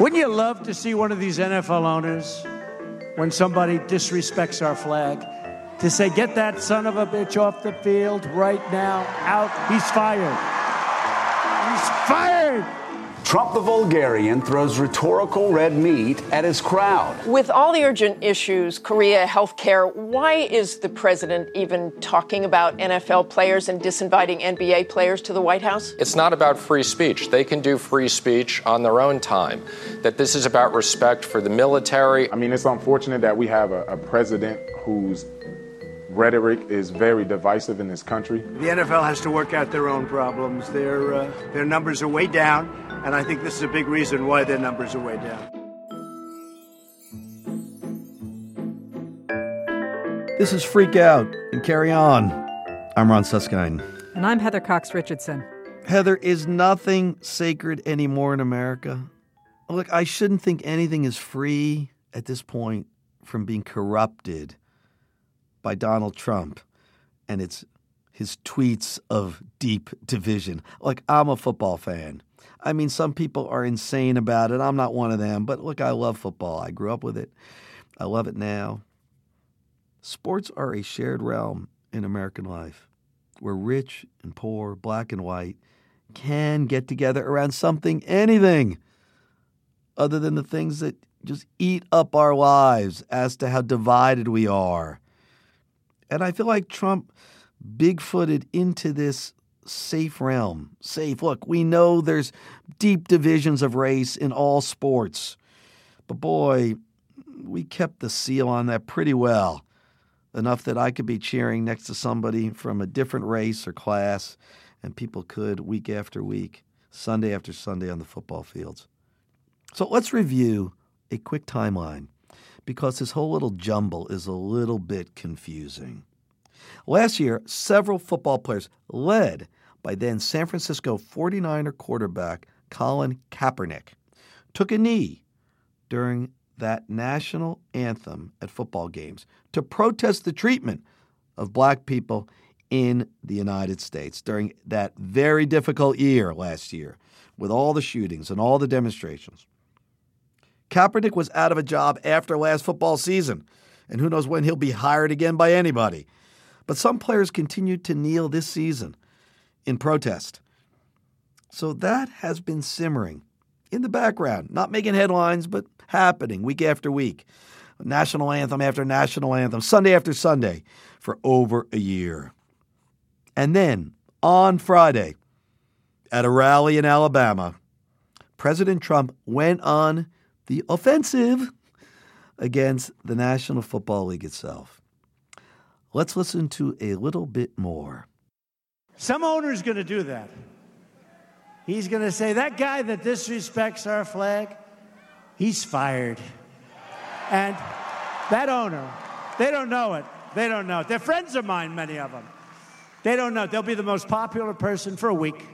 Wouldn't you love to see one of these NFL owners, when somebody disrespects our flag, to say, get that son of a bitch off the field right now, out, he's fired. He's fired. Trump the Vulgarian throws rhetorical red meat at his crowd. With all the urgent issues, Korea, healthcare, why is the president even talking about NFL players and disinviting NBA players to the White House? It's not about free speech. They can do free speech on their own time. That this is about respect for the military. I mean, it's unfortunate that we have a, a president whose rhetoric is very divisive in this country. The NFL has to work out their own problems. Their, uh, their numbers are way down, and I think this is a big reason why their numbers are way down. This is Freak Out and Carry On. I'm Ron Suskind. And I'm Heather Cox Richardson. Heather, is nothing sacred anymore in America? Look, I shouldn't think anything is free at this point from being corrupted by Donald Trump and it's his tweets of deep division. Like, I'm a football fan. I mean, some people are insane about it. I'm not one of them. But look, I love football. I grew up with it. I love it now. Sports are a shared realm in American life where rich and poor, black and white, can get together around something, anything, other than the things that just eat up our lives as to how divided we are and I feel like Trump bigfooted into this safe realm. Safe. Look, we know there's deep divisions of race in all sports. But boy, we kept the seal on that pretty well. Enough that I could be cheering next to somebody from a different race or class, and people could week after week, Sunday after Sunday on the football fields. So let's review a quick timeline because this whole little jumble is a little bit confusing. Last year, several football players, led by then San Francisco 49er quarterback Colin Kaepernick, took a knee during that national anthem at football games to protest the treatment of black people in the United States during that very difficult year last year with all the shootings and all the demonstrations. Kaepernick was out of a job after last football season, and who knows when he'll be hired again by anybody. But some players continued to kneel this season in protest. So that has been simmering in the background, not making headlines, but happening week after week. National anthem after national anthem, Sunday after Sunday for over a year. And then on Friday, at a rally in Alabama, President Trump went on the offensive against the National Football League itself. Let's listen to a little bit more. Some owner's going to do that. He's going to say, that guy that disrespects our flag, he's fired. And that owner, they don't know it. They don't know it. They're friends of mine, many of them. They don't know. It. They'll be the most popular person for a week.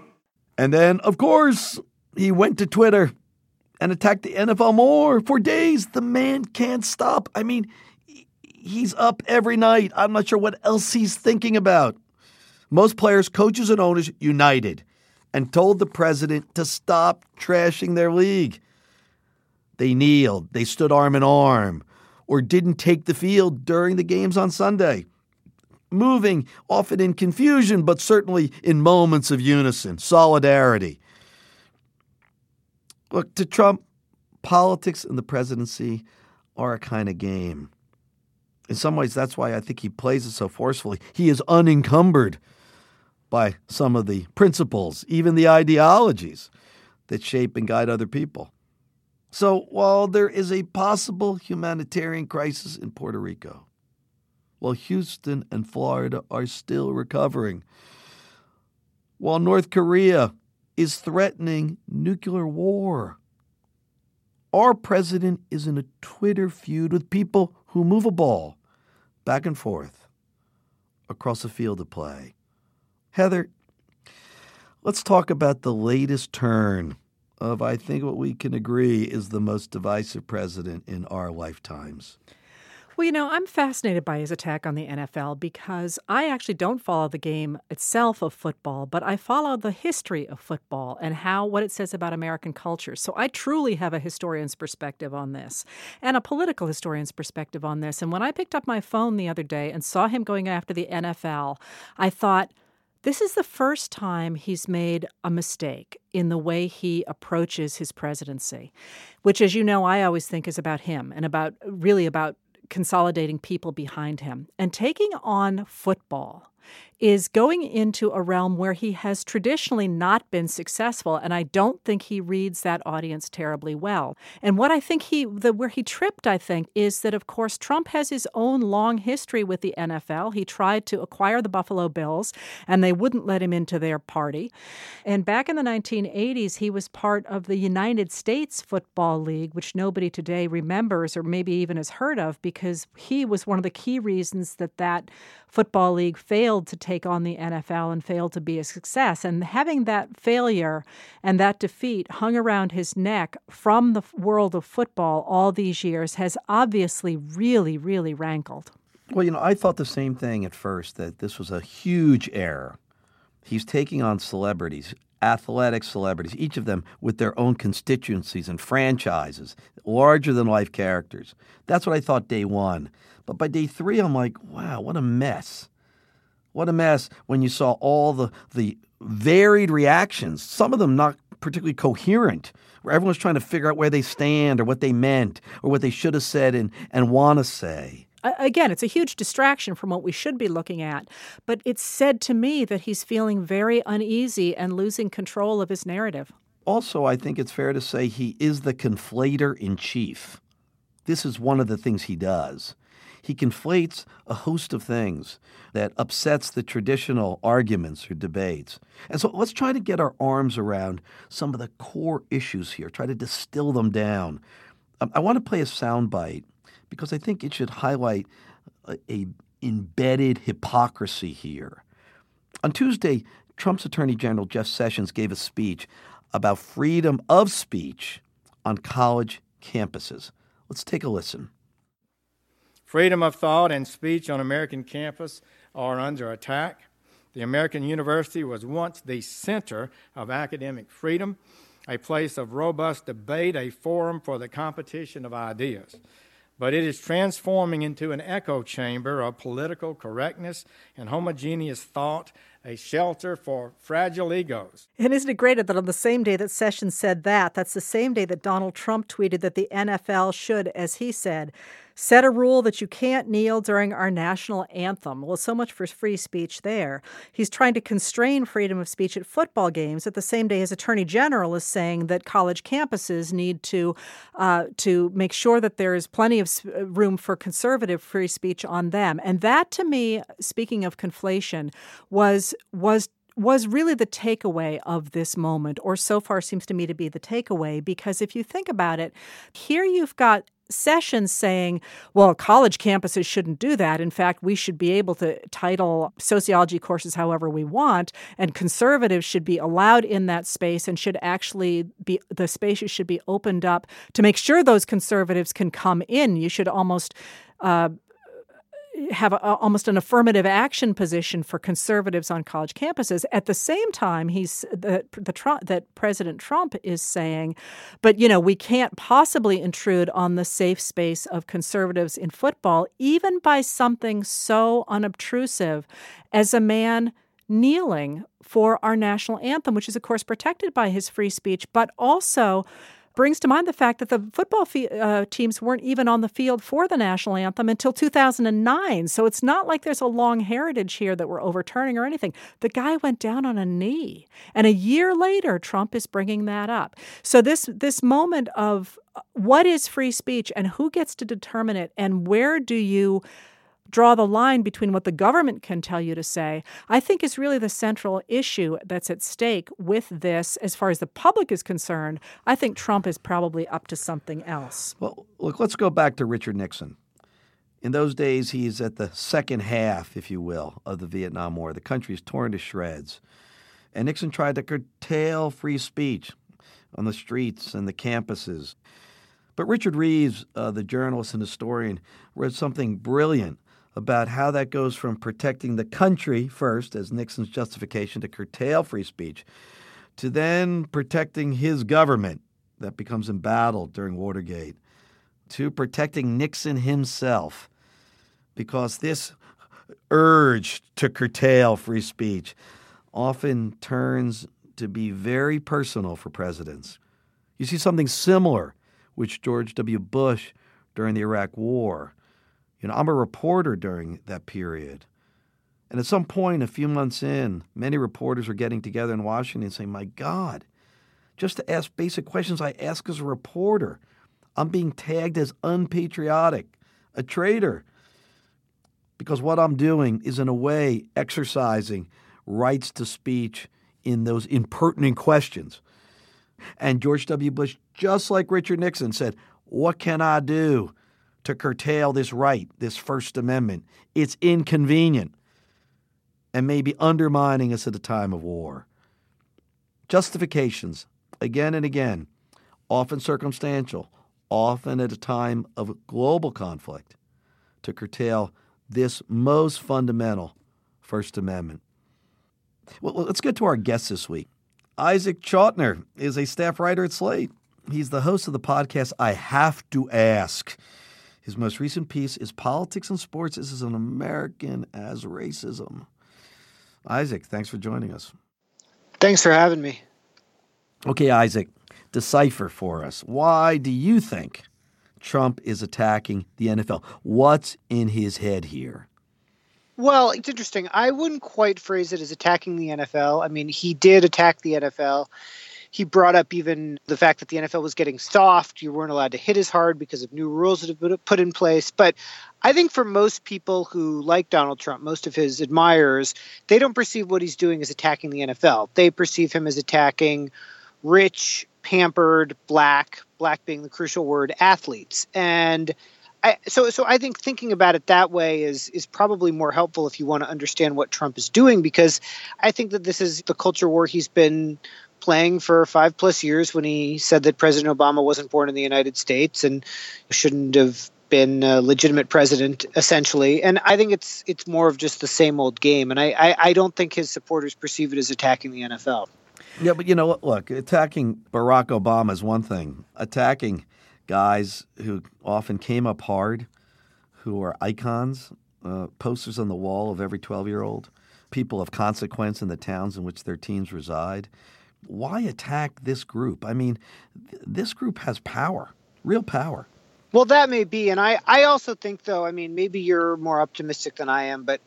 And then, of course, he went to Twitter and attack the NFL more for days. The man can't stop. I mean, he's up every night. I'm not sure what else he's thinking about. Most players, coaches, and owners united and told the president to stop trashing their league. They kneeled, they stood arm in arm, or didn't take the field during the games on Sunday. Moving, often in confusion, but certainly in moments of unison, solidarity. Look, to Trump, politics and the presidency are a kind of game. In some ways, that's why I think he plays it so forcefully. He is unencumbered by some of the principles, even the ideologies that shape and guide other people. So while there is a possible humanitarian crisis in Puerto Rico, while Houston and Florida are still recovering, while North Korea is threatening nuclear war. Our president is in a Twitter feud with people who move a ball back and forth across a field of play. Heather, let's talk about the latest turn of, I think, what we can agree is the most divisive president in our lifetimes. Well, you know, I'm fascinated by his attack on the NFL because I actually don't follow the game itself of football, but I follow the history of football and how what it says about American culture. So I truly have a historian's perspective on this and a political historian's perspective on this. And when I picked up my phone the other day and saw him going after the NFL, I thought, this is the first time he's made a mistake in the way he approaches his presidency, which, as you know, I always think is about him and about really about consolidating people behind him. And taking on football is going into a realm where he has traditionally not been successful and I don't think he reads that audience terribly well. And what I think he the where he tripped I think is that of course Trump has his own long history with the NFL. He tried to acquire the Buffalo Bills and they wouldn't let him into their party. And back in the 1980s he was part of the United States Football League which nobody today remembers or maybe even has heard of because he was one of the key reasons that that football league failed to take on the NFL and failed to be a success. And having that failure and that defeat hung around his neck from the world of football all these years has obviously really, really rankled. Well, you know, I thought the same thing at first that this was a huge error. He's taking on celebrities, athletic celebrities, each of them with their own constituencies and franchises, larger than life characters. That's what I thought day one. But by day three, I'm like, wow, what a mess. What a mess when you saw all the, the varied reactions, some of them not particularly coherent, where everyone's trying to figure out where they stand or what they meant or what they should have said and, and want to say. Again, it's a huge distraction from what we should be looking at. But it's said to me that he's feeling very uneasy and losing control of his narrative. Also, I think it's fair to say he is the conflator in chief. This is one of the things he does. He conflates a host of things that upsets the traditional arguments or debates. And so let's try to get our arms around some of the core issues here, try to distill them down. Um, I want to play a soundbite because I think it should highlight a, a embedded hypocrisy here. On Tuesday, Trump's Attorney General Jeff Sessions gave a speech about freedom of speech on college campuses. Let's take a listen. Freedom of thought and speech on American campus are under attack. The American University was once the center of academic freedom, a place of robust debate, a forum for the competition of ideas. But it is transforming into an echo chamber of political correctness and homogeneous thought a shelter for fragile egos. And isn't it great that on the same day that Sessions said that, that's the same day that Donald Trump tweeted that the NFL should, as he said, set a rule that you can't kneel during our national anthem. Well, so much for free speech there. He's trying to constrain freedom of speech at football games at the same day his attorney general is saying that college campuses need to uh, to make sure that there is plenty of uh, room for conservative free speech on them. And that, to me, speaking of conflation, was was was really the takeaway of this moment, or so far seems to me to be the takeaway, because if you think about it, here you've got Sessions saying, well, college campuses shouldn't do that. In fact, we should be able to title sociology courses however we want, and conservatives should be allowed in that space and should actually be the spaces should be opened up to make sure those conservatives can come in. You should almost uh, have a, almost an affirmative action position for conservatives on college campuses. At the same time, he's the, the that President Trump is saying, but you know we can't possibly intrude on the safe space of conservatives in football, even by something so unobtrusive as a man kneeling for our national anthem, which is of course protected by his free speech, but also brings to mind the fact that the football uh, teams weren't even on the field for the national anthem until 2009. So it's not like there's a long heritage here that we're overturning or anything. The guy went down on a knee, and a year later, Trump is bringing that up. So this this moment of uh, what is free speech and who gets to determine it, and where do you draw the line between what the government can tell you to say, I think is really the central issue that's at stake with this as far as the public is concerned. I think Trump is probably up to something else. Well, look, let's go back to Richard Nixon. In those days, he's at the second half, if you will, of the Vietnam War. The country is torn to shreds. And Nixon tried to curtail free speech on the streets and the campuses. But Richard Reeves, uh, the journalist and historian, wrote something brilliant about how that goes from protecting the country first as Nixon's justification to curtail free speech to then protecting his government that becomes embattled during Watergate to protecting Nixon himself because this urge to curtail free speech often turns to be very personal for presidents. You see something similar with George W. Bush during the Iraq War. You know, I'm a reporter during that period. And at some point, a few months in, many reporters were getting together in Washington saying, My God, just to ask basic questions I ask as a reporter, I'm being tagged as unpatriotic, a traitor. Because what I'm doing is, in a way, exercising rights to speech in those impertinent questions. And George W. Bush, just like Richard Nixon, said, What can I do to curtail this right, this First Amendment? It's inconvenient and maybe undermining us at a time of war. Justifications, again and again, often circumstantial, often at a time of global conflict, to curtail this most fundamental First Amendment. Well, let's get to our guest this week. Isaac Chotiner is a staff writer at Slate. He's the host of the podcast I Have to Ask. His most recent piece is Politics and Sports This is an American as Racism. Isaac, thanks for joining us. Thanks for having me. Okay, Isaac, decipher for us. Why do you think Trump is attacking the NFL? What's in his head here? Well, it's interesting. I wouldn't quite phrase it as attacking the NFL. I mean, he did attack the NFL. He brought up even the fact that the NFL was getting soft. You weren't allowed to hit as hard because of new rules that have been put in place. But I think for most people who like Donald Trump, most of his admirers, they don't perceive what he's doing as attacking the NFL. They perceive him as attacking rich, pampered, black, black being the crucial word, athletes. And I, so, so I think thinking about it that way is is probably more helpful if you want to understand what Trump is doing, because I think that this is the culture war he's been playing for five plus years when he said that President Obama wasn't born in the United States and shouldn't have been a legitimate president essentially. And i think it's it's more of just the same old game. And I, I, I don't think his supporters perceive it as attacking the nfl yeah but you know what? Look attacking barack obama is one thing. Attacking guys who often came up hard who are icons uh, posters on the wall of every 12 year old people of consequence in the towns in which their teams reside why attack this group i mean th- this group has power real power well, that may be, and I I also think though. I mean, maybe you're more optimistic than I am, but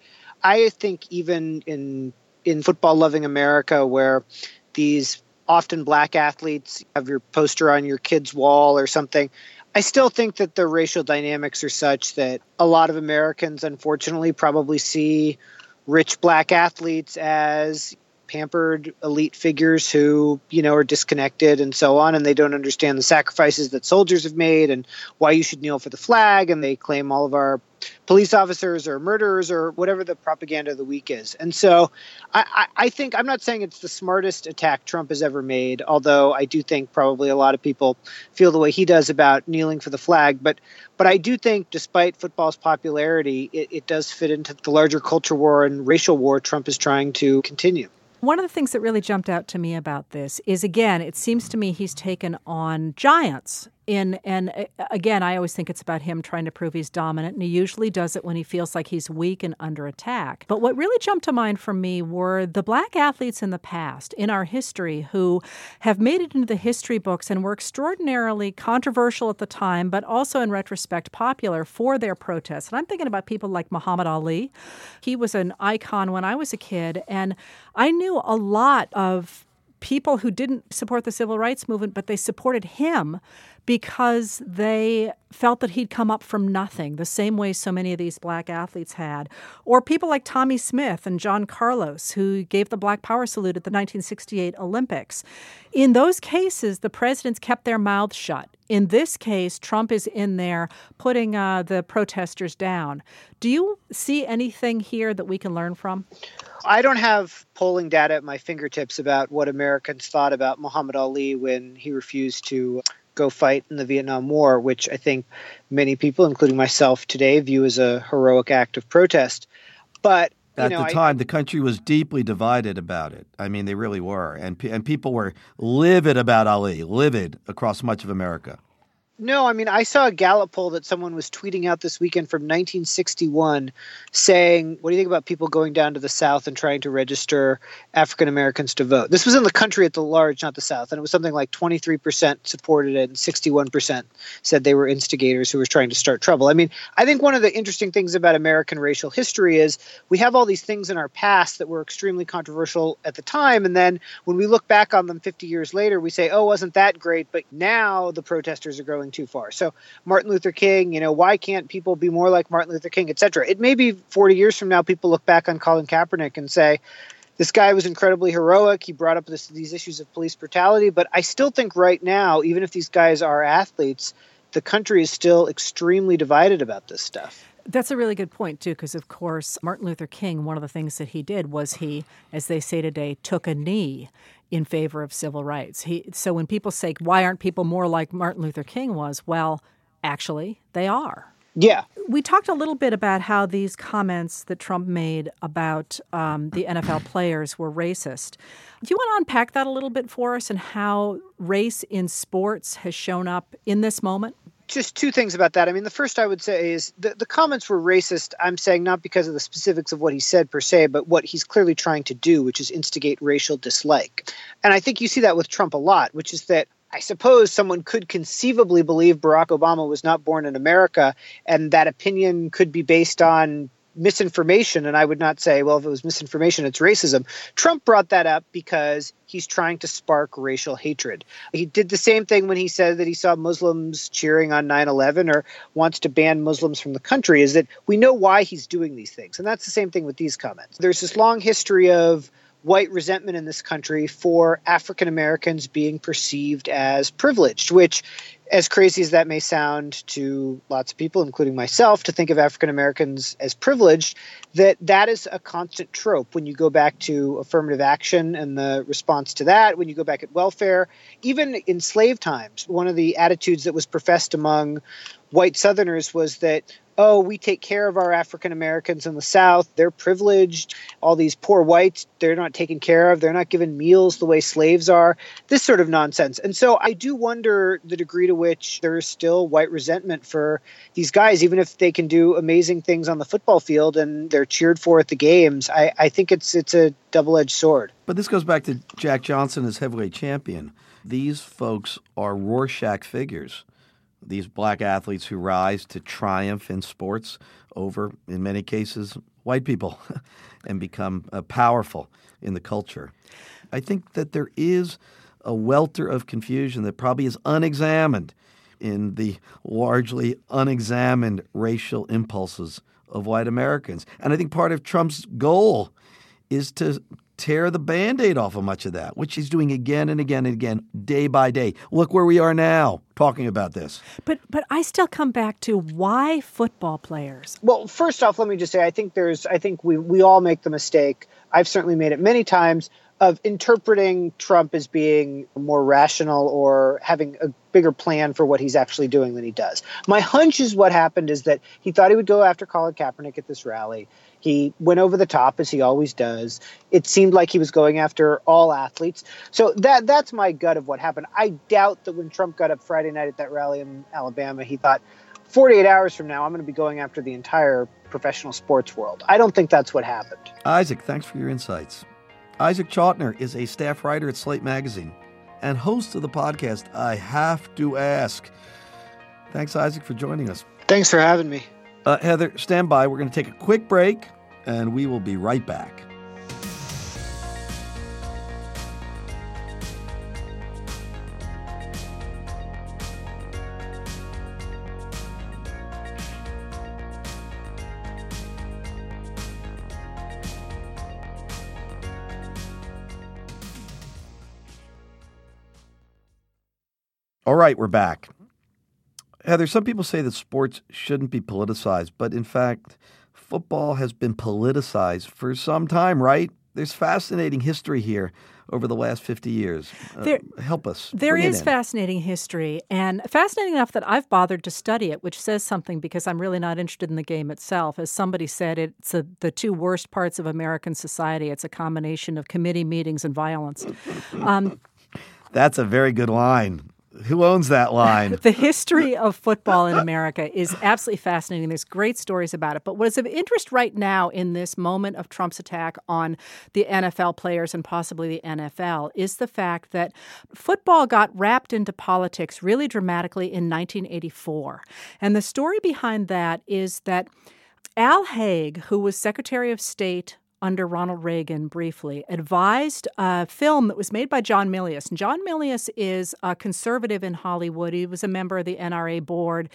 I think even in in football loving America, where these often black athletes have your poster on your kid's wall or something. I still think that the racial dynamics are such that a lot of Americans, unfortunately, probably see rich black athletes as pampered elite figures who you know are disconnected and so on and they don't understand the sacrifices that soldiers have made and why you should kneel for the flag and they claim all of our police officers or murderers or whatever the propaganda of the week is. And so I, I think i'm not saying it's the smartest attack trump has ever made although i do think probably a lot of people feel the way he does about kneeling for the flag but but i do think despite football's popularity it, it does fit into the larger culture war and racial war trump is trying to continue one of the things that really jumped out to me about this is again, it seems to me he's taken on giants in and uh, again i always think it's about him trying to prove he's dominant and he usually does it when he feels like he's weak and under attack. But what really jumped to mind for me were the black athletes in the past in our history who have made it into the history books and were extraordinarily controversial at the time but also in retrospect popular for their protests. And i'm thinking about people like muhammad ali. He was an icon when i was a kid and i knew a lot of people who didn't support the civil rights movement, but they supported him because they felt that he'd come up from nothing, the same way so many of these black athletes had. Or people like Tommie Smith and John Carlos, who gave the Black Power salute at the 1968 Olympics. In those cases, the presidents kept their mouths shut. In this case, Trump is in there putting uh, the protesters down. Do you see anything here that we can learn from? I don't have polling data at my fingertips about what Americans thought about Muhammad Ali when he refused to go fight in the Vietnam War, which I think many people, including myself today, view as a heroic act of protest. But at know, the time, I, the country was deeply divided about it. I mean, they really were, and and people were livid about Ali, livid across much of America. No, I mean, I saw a Gallup poll that someone was tweeting out this weekend from 1961 saying, What do you think about people going down to the South and trying to register African Americans to vote? This was in the country at the large, not the South. And it was something like 23% supported it and 61% said they were instigators who were trying to start trouble. I mean, I think one of the interesting things about American racial history is we have all these things in our past that were extremely controversial at the time. And then when we look back on them 50 years later, we say, Oh, wasn't that great? But now the protesters are going going too far. So Martin Luther King, you know, why can't people be more like Martin Luther King, et cetera? It may be 40 years from now, people look back on Colin Kaepernick and say, this guy was incredibly heroic. He brought up this, these issues of police brutality. But I still think right now, even if these guys are athletes, the country is still extremely divided about this stuff. That's a really good point, too, because of course, Martin Luther King, one of the things that he did was he, as they say today, took a knee in favor of civil rights. He, so when people say, why aren't people more like Martin Luther King was? Well, actually, they are. Yeah. We talked a little bit about how these comments that Trump made about um, the NFL players were racist. Do you want to unpack that a little bit for us and how race in sports has shown up in this moment? Just two things about that. I mean, the first I would say is the, the comments were racist. I'm saying not because of the specifics of what he said per se, but what he's clearly trying to do, which is instigate racial dislike. And I think you see that with Trump a lot, which is that I suppose someone could conceivably believe Barack Obama was not born in America, and that opinion could be based on misinformation, and I would not say, well, if it was misinformation, it's racism. Trump brought that up because he's trying to spark racial hatred. He did the same thing when he said that he saw Muslims cheering on 9 11 or wants to ban Muslims from the country, is that we know why he's doing these things. And that's the same thing with these comments. There's this long history of white resentment in this country for African Americans being perceived as privileged, which as crazy as that may sound to lots of people including myself to think of african americans as privileged that that is a constant trope. When you go back to affirmative action and the response to that when you go back at welfare even in slave times one of the attitudes that was professed among white southerners was that oh, we take care of our African Americans in the South. They're privileged. All these poor whites, they're not taken care of. They're not given meals the way slaves are. This sort of nonsense. And so I do wonder the degree to which there is still white resentment for these guys, even if they can do amazing things on the football field and they're cheered for at the games. I, I think it's it's a double edged sword. But this goes back to Jack Johnson as heavyweight champion. These folks are Rorschach figures these black athletes who rise to triumph in sports over, in many cases, white people and become uh, powerful in the culture. I think that there is a welter of confusion that probably is unexamined in the largely unexamined racial impulses of white Americans. And I think part of Trump's goal is to tear the band aid off of much of that, which he's doing again and again and again, day by day. Look where we are now talking about this. But but I still come back to why football players? Well, first off, let me just say I think there's I think we we all make the mistake. I've certainly made it many times of interpreting Trump as being more rational or having a bigger plan for what he's actually doing than he does. My hunch is what happened is that he thought he would go after Colin Kaepernick at this rally. He went over the top as he always does. It seemed like he was going after all athletes. So that that's my gut of what happened. I doubt that when Trump got up Friday night at that rally in Alabama, he thought 48 hours from now I'm going to be going after the entire professional sports world. I don't think that's what happened. Isaac, thanks for your insights. Isaac Chotiner is a staff writer at Slate Magazine and host of the podcast I Have to Ask. Thanks, Isaac, for joining us. Thanks for having me. Uh, Heather, stand by. We're going to take a quick break and we will be right back. All right, we're back. Heather, some people say that sports shouldn't be politicized, but in fact, football has been politicized for some time, right? there's fascinating history here over the last 50 years. Uh, help us. There is fascinating history, and fascinating enough that I've bothered to study it, which says something because I'm really not interested in the game itself. As somebody said, it's a, the two worst parts of American society. It's a combination of committee meetings and violence. Um, That's a very good line. Who owns that line? the history of football in America is absolutely fascinating. There's great stories about it. But what is of interest right now in this moment of Trump's attack on the NFL players and possibly the NFL is the fact that football got wrapped into politics really dramatically in 1984. And the story behind that is that Al Haig, who was Secretary of State under Ronald Reagan briefly, advised a film that was made by John Milius. And John Milius is a conservative in Hollywood. He was a member of the NRA board.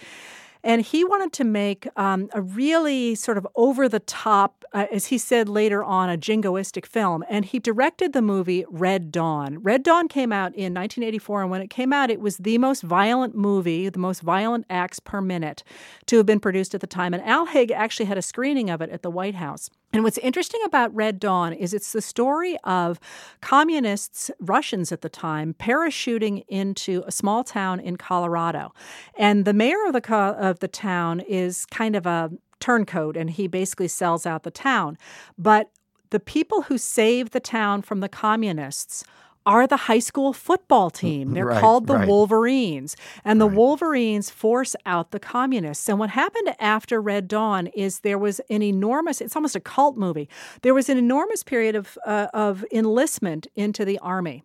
And he wanted to make um, a really sort of over the top, uh, as he said later on, a jingoistic film. And he directed the movie Red Dawn. Red Dawn came out in 1984. And when it came out, it was the most violent movie, the most violent acts per minute to have been produced at the time. And Al Haig actually had a screening of it at the White House. And what's interesting about Red Dawn is it's the story of communists, Russians at the time, parachuting into a small town in Colorado. And the mayor of the, of the town is kind of a turncoat and he basically sells out the town. But the people who save the town from the communists are the high school football team. They're right, called the right. Wolverines. And the right. Wolverines force out the communists. And what happened after Red Dawn is there was an enormous, it's almost a cult movie. There was an enormous period of, uh, of enlistment into the army.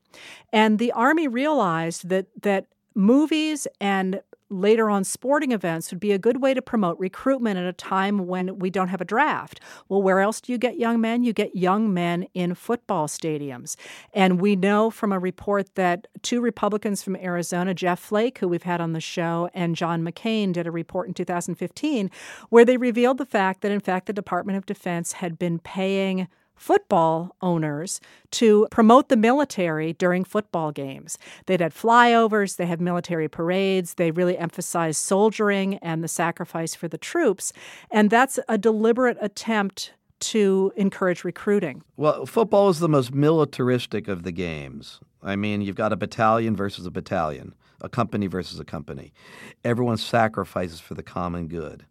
And the army realized that, that movies and later on sporting events would be a good way to promote recruitment at a time when we don't have a draft. Well, where else do you get young men? You get young men in football stadiums. And we know from a report that two Republicans from Arizona, Jeff Flake, who we've had on the show, and John McCain did a report in 2015 where they revealed the fact that, in fact, the Department of Defense had been paying football owners to promote the military during football games. They'd had flyovers, they had military parades, they really emphasized soldiering and the sacrifice for the troops. And that's a deliberate attempt to encourage recruiting. Well, football is the most militaristic of the games. I mean, you've got a battalion versus a battalion, a company versus a company. Everyone sacrifices for the common good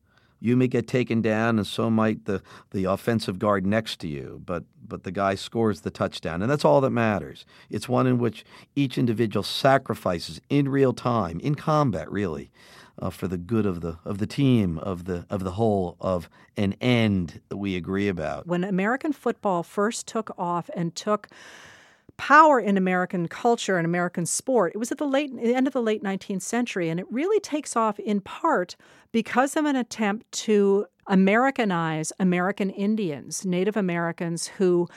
you may get taken down, and so might the, the offensive guard next to you, but, but the guy scores the touchdown. And that's all that matters. It's one in which each individual sacrifices in real time, in combat, really. Uh, for the good of the of the team of the of the whole of an end that we agree about. When American football first took off and took power in American culture and American sport. It was at the late the end of the late 19th century, and it really takes off in part because of an attempt to Americanize American Indians, Native Americans who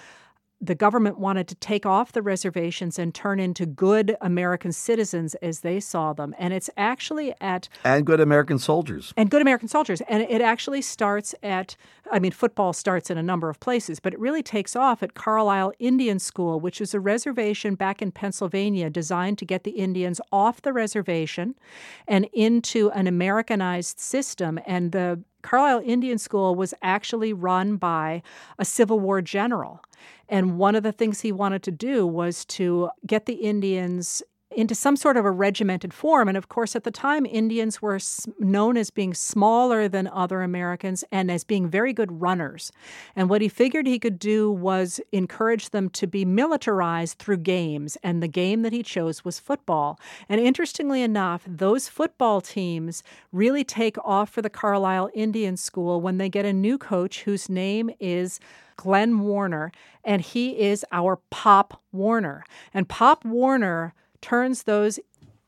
the government wanted to take off the reservations and turn into good American citizens as they saw them. And it's actually at. And good American soldiers. And good American soldiers. And it actually starts at. I mean, football starts in a number of places, but it really takes off at Carlisle Indian School, which is a reservation back in Pennsylvania designed to get the Indians off the reservation and into an Americanized system. And the Carlisle Indian School was actually run by a Civil War general. And one of the things he wanted to do was to get the Indians into some sort of a regimented form. And of course, at the time, Indians were known as being smaller than other Americans and as being very good runners. And what he figured he could do was encourage them to be militarized through games. And the game that he chose was football. And interestingly enough, those football teams really take off for the Carlisle Indian School when they get a new coach whose name is Glenn Warner, and he is our Pop Warner. And Pop Warner turns those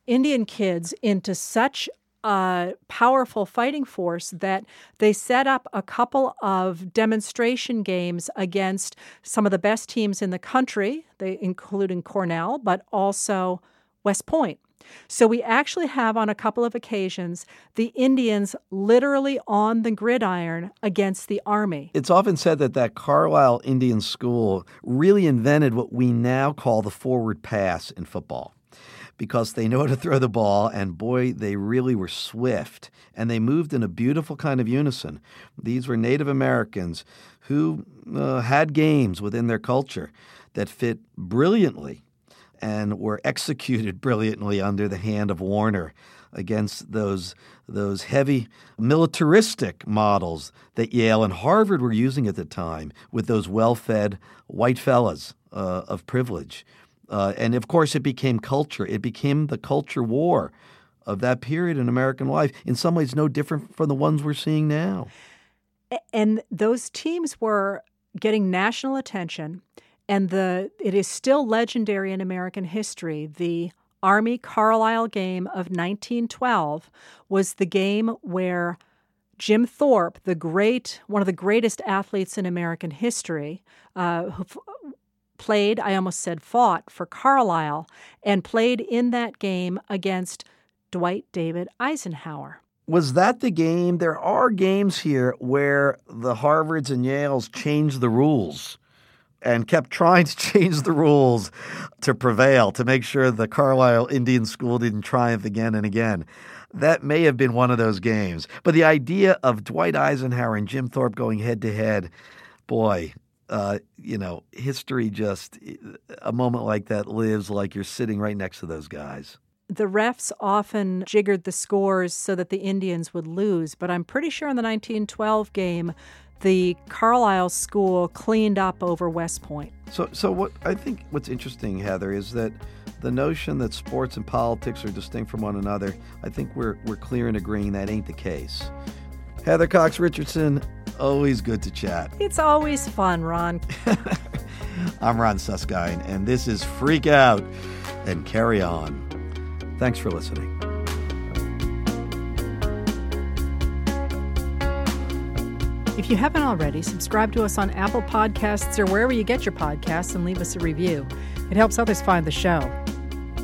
Indian kids into such a powerful fighting force that they set up a couple of demonstration games against some of the best teams in the country, they, including Cornell, but also West Point. So we actually have on a couple of occasions the Indians literally on the gridiron against the army. It's often said that that Carlisle Indian School really invented what we now call the forward pass in football because they know how to throw the ball, and boy, they really were swift. And they moved in a beautiful kind of unison. These were Native Americans who uh, had games within their culture that fit brilliantly and were executed brilliantly under the hand of Warner against those those heavy militaristic models that Yale and Harvard were using at the time with those well-fed white fellas uh, of privilege. Uh, and of course, it became culture. It became the culture war of that period in American life. In some ways, no different from the ones we're seeing now. And those teams were getting national attention and the it is still legendary in American history. The Army Carlisle game of 1912 was the game where Jim Thorpe, the great one of the greatest athletes in American history, uh, played, I almost said fought for Carlisle, and played in that game against Dwight David Eisenhower. Was that the game? There are games here where the Harvards and Yales changed the rules and kept trying to change the rules to prevail, to make sure the Carlisle Indian School didn't triumph again and again. That may have been one of those games. But the idea of Dwight Eisenhower and Jim Thorpe going head to head, boy, uh, you know, history just, a moment like that lives like you're sitting right next to those guys. The refs often jiggered the scores so that the Indians would lose, but I'm pretty sure in the 1912 game, the Carlisle school cleaned up over West Point. So, so what I think what's interesting, Heather, is that the notion that sports and politics are distinct from one another. I think we're we're clear in agreeing that ain't the case. Heather Cox Richardson, always good to chat. It's always fun, Ron. I'm Ron Suskind, and this is Freak Out and Carry On. Thanks for listening. If you haven't already, subscribe to us on Apple Podcasts or wherever you get your podcasts and leave us a review. It helps others find the show.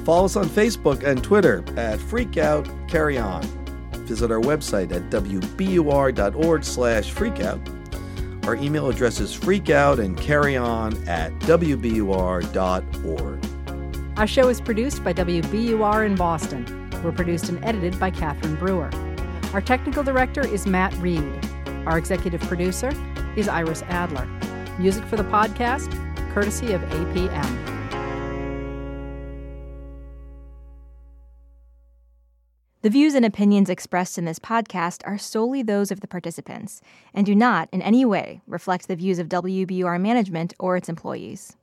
Follow us on Facebook and Twitter at Freak Out Carry On. Visit our website at wbur.org slash freakout. Our email address is freakout and carry on at wbur.org. Our show is produced by WBUR in Boston. We're produced and edited by Catherine Brewer. Our technical director is Matt Reed. Our executive producer is Iris Adler. Music for the podcast, courtesy of APM. The views and opinions expressed in this podcast are solely those of the participants and do not in any way reflect the views of WBUR management or its employees.